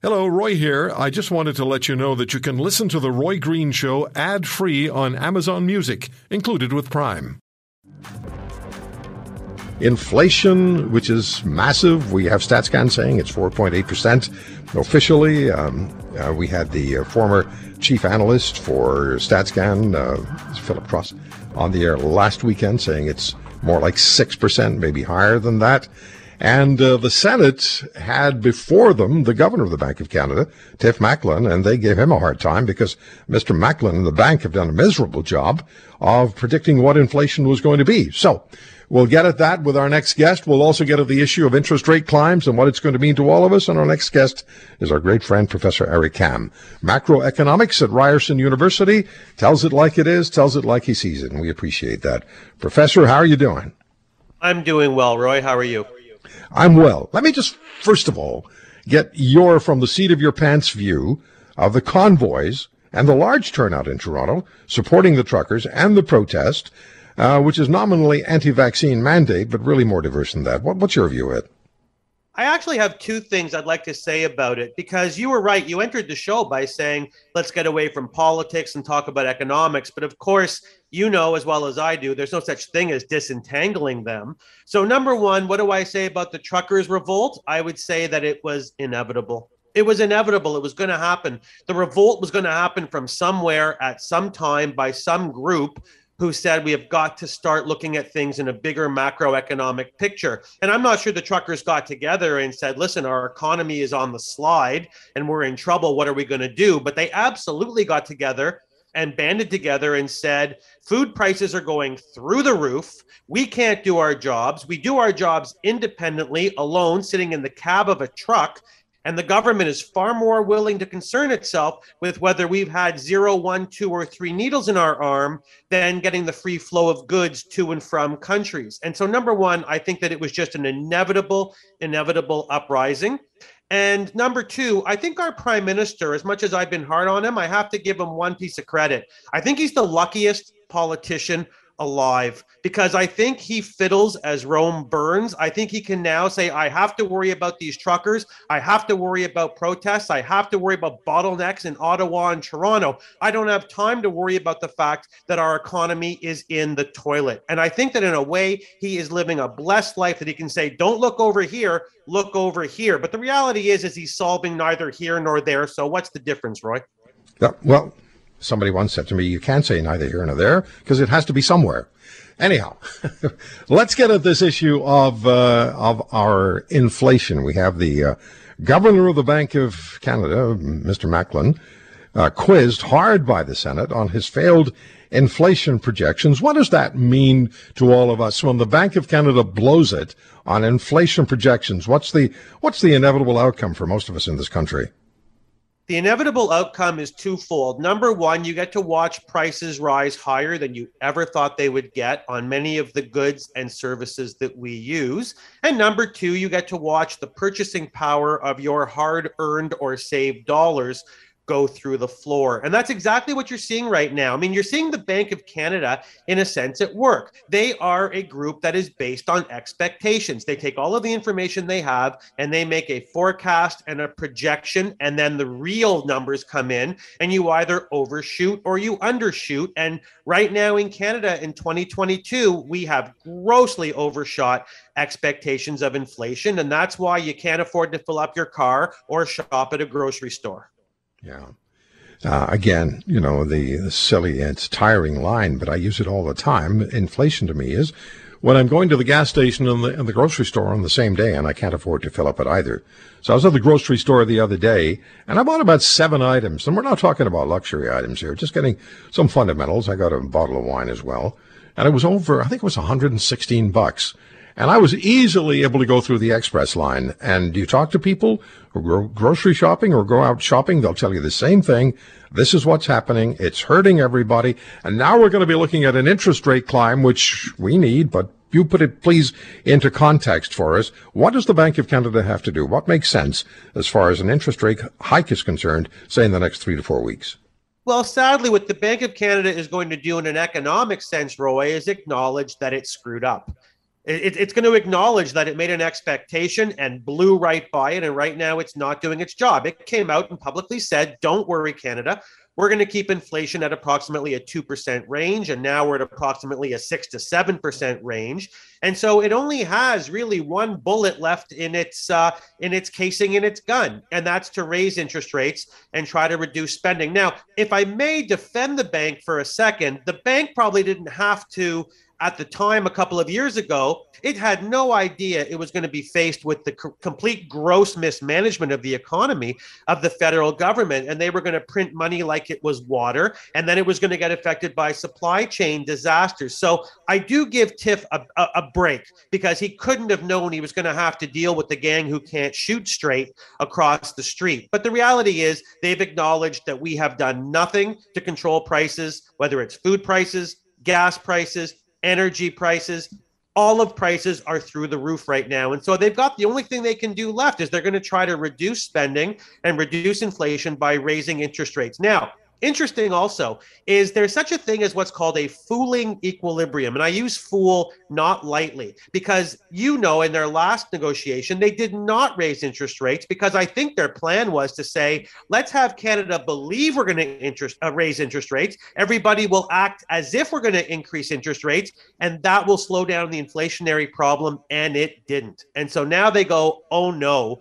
Hello, Roy here. I just wanted to let you know that you can listen to The Roy Green Show ad free on Amazon Music, included with Prime. Inflation, which is massive, we have StatsCan saying it's 4.8% officially. Um, uh, we had the uh, former chief analyst for StatsCan, uh, Philip Cross, on the air last weekend saying it's more like 6%, maybe higher than that. And uh, the Senate had before them the governor of the Bank of Canada, Tiff Macklem, and they gave him a hard time because Mr. Macklem and the bank have done a miserable job of predicting what inflation was going to be. So we'll get at that with our next guest. We'll also get at the issue of interest rate climbs and what it's going to mean to all of us. And our next guest is our great friend, Professor Eric Kam. Macroeconomics at Ryerson University tells it like it is, tells it like he sees it. And we appreciate that. Professor, how are you doing? I'm doing well, Roy. How are you? I'm well. Let me just, first of all, get your from the seat of your pants view of the convoys and the large turnout in Toronto supporting the truckers and the protest, uh, which is nominally anti-vaccine mandate, but really more diverse than that. What, what's your view of it? I actually have two things I'd like to say about it because you were right. You entered the show by saying, let's get away from politics and talk about economics. But of course, you know as well as I do, there's no such thing as disentangling them. So, number one, what do I say about the truckers' revolt? I would say that it was inevitable. It was inevitable. It was going to happen. The revolt was going to happen from somewhere at some time by some group who said we have got to start looking at things in a bigger macroeconomic picture. And I'm not sure the truckers got together and said, listen, our economy is on the slide and we're in trouble. What are we going to do? But they absolutely got together and banded together and said, food prices are going through the roof. We can't do our jobs. We do our jobs independently, alone, sitting in the cab of a truck. And the government is far more willing to concern itself with whether we've had zero, one, two, or three needles in our arm than getting the free flow of goods to and from countries. And so, number one, I think that it was just an inevitable, inevitable uprising. And number two, I think our prime minister, as much as I've been hard on him, I have to give him one piece of credit. I think he's the luckiest politician alive because I think he fiddles as Rome burns. I think he can now say, I have to worry about these truckers. I have to worry about protests. I have to worry about bottlenecks in Ottawa and Toronto. I don't have time to worry about the fact that our economy is in the toilet. And I think that in a way, he is living a blessed life that he can say, don't look over here, look over here. But the reality is, is he's solving neither here nor there. So what's the difference, Roy? Yeah, well, Somebody once said to me, you can't say neither here nor there because it has to be somewhere. Anyhow, let's get at this issue of uh, of our inflation. We have the uh, governor of the Bank of Canada, Mr. Macklem, uh, quizzed hard by the Senate on his failed inflation projections. What does that mean to all of us when the Bank of Canada blows it on inflation projections? What's the what's the inevitable outcome for most of us in this country? The inevitable outcome is twofold. Number one, you get to watch prices rise higher than you ever thought they would get on many of the goods and services that we use. And number two, you get to watch the purchasing power of your hard earned or saved dollars go through the floor. And that's exactly what you're seeing right now. I mean, you're seeing the Bank of Canada, in a sense, at work. They are a group that is based on expectations. They take all of the information they have and they make a forecast and a projection, and then the real numbers come in, and you either overshoot or you undershoot. And right now in Canada in 2022, we have grossly overshot expectations of inflation. And that's why you can't afford to fill up your car or shop at a grocery store. Yeah. Uh, again, you know, the, the silly, it's tiring line, but I use it all the time. Inflation to me is when I'm going to the gas station and the, and the grocery store on the same day, and I can't afford to fill up at either. So I was at the grocery store the other day, and I bought about seven items, and we're not talking about luxury items here, just getting some fundamentals. I got a bottle of wine as well, and it was over, I think it was 116 bucks. And I was easily able to go through the express line. And you talk to people who go grocery shopping or go out shopping, they'll tell you the same thing. This is what's happening. It's hurting everybody. And now we're going to be looking at an interest rate climb, which we need, but you put it please into context for us. What does the Bank of Canada have to do? What makes sense as far as an interest rate hike is concerned, say in the next three to four weeks? Well, sadly, what the Bank of Canada is going to do in an economic sense, Roy, is acknowledge that it screwed up It, it's going to acknowledge that it made an expectation and blew right by it. And right now it's not doing its job. It came out and publicly said, don't worry, Canada. We're going to keep inflation at approximately a 2% range. And now we're at approximately a 6 to 7% range. And so it only has really one bullet left in its uh, in its casing in its gun, and that's to raise interest rates and try to reduce spending. Now, if I may defend the bank for a second, the bank probably didn't have to at the time a couple of years ago, it had no idea it was going to be faced with the co- complete gross mismanagement of the economy of the federal government. And they were going to print money like it was water. And then it was going to get affected by supply chain disasters. So I do give Tiff a, a, a break because he couldn't have known he was going to have to deal with the gang who can't shoot straight across the street. But the reality is, they've acknowledged that we have done nothing to control prices, whether it's food prices, gas prices, energy prices, all of prices are through the roof right now. And so they've got the only thing they can do left is they're going to try to reduce spending and reduce inflation by raising interest rates. Now, Interesting also is there's such a thing as what's called a fooling equilibrium. And I use fool not lightly because you know in their last negotiation, they did not raise interest rates because I think their plan was to say, let's have Canada believe we're going to interest, uh, raise interest rates. Everybody will act as if we're going to increase interest rates, and that will slow down the inflationary problem. And it didn't. And so now they go, oh no,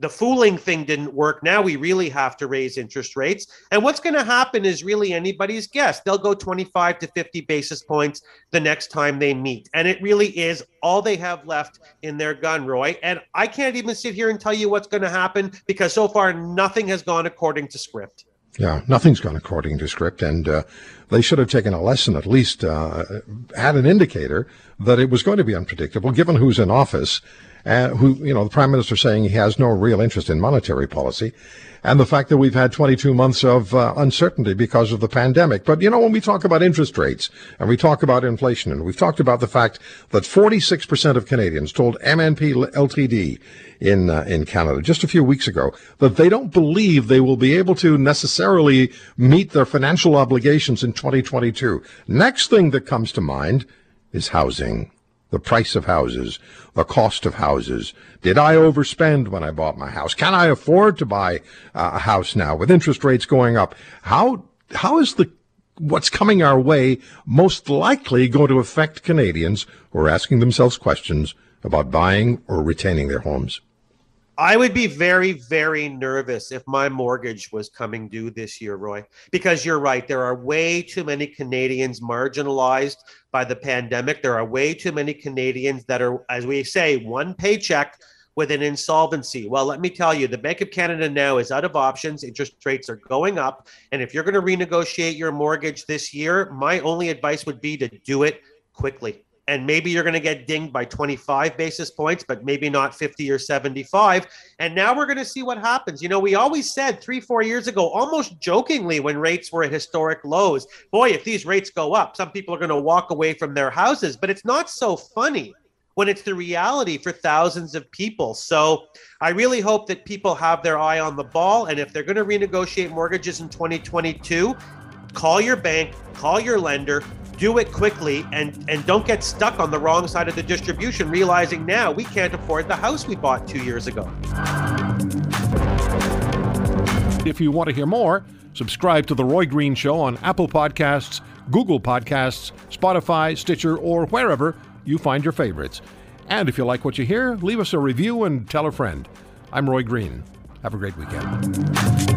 the fooling thing didn't work. Now we really have to raise interest rates. And what's going to happen is really anybody's guess. They'll go 25 to 50 basis points the next time they meet. And it really is all they have left in their gun, Roy. And I can't even sit here and tell you what's going to happen because so far nothing has gone according to script. Yeah, nothing's gone according to script, and uh, they should have taken a lesson, at least uh, had an indicator that it was going to be unpredictable, given who's in office uh, who, you know, the prime minister saying he has no real interest in monetary policy, and the fact that we've had 22 months of uh, uncertainty because of the pandemic. But, you know, when we talk about interest rates and we talk about inflation, and we've talked about the fact that 46% of Canadians told MNP Ltd. in uh, in Canada just a few weeks ago that they don't believe they will be able to necessarily meet their financial obligations in 2022. Next thing that comes to mind is housing the price of houses, the cost of houses. Did I overspend when I bought my house? Can I afford to buy a house now with interest rates going up? How how is the what's coming our way most likely going to affect Canadians who are asking themselves questions about buying or retaining their homes? I would be very, very nervous if my mortgage was coming due this year, Roy, because you're right. There are way too many Canadians marginalized by the pandemic. There are way too many Canadians that are, as we say, one paycheck with an insolvency. Well, let me tell you, the Bank of Canada now is out of options. Interest rates are going up. And if you're going to renegotiate your mortgage this year, my only advice would be to do it quickly and maybe you're going to get dinged by 25 basis points, but maybe not 50 or 75. And now we're going to see what happens. You know, we always said three, four years ago, almost jokingly, when rates were at historic lows, boy, if these rates go up, some people are going to walk away from their houses. But it's not so funny when it's the reality for thousands of people. So I really hope that people have their eye on the ball. And if they're going to renegotiate mortgages in 2022, call your bank, call your lender, do it quickly and and don't get stuck on the wrong side of the distribution realizing now we can't afford the house we bought 2 years ago. If you want to hear more, subscribe to the Roy Green show on Apple Podcasts, Google Podcasts, Spotify, Stitcher or wherever you find your favorites. And if you like what you hear, leave us a review and tell a friend. I'm Roy Green. Have a great weekend.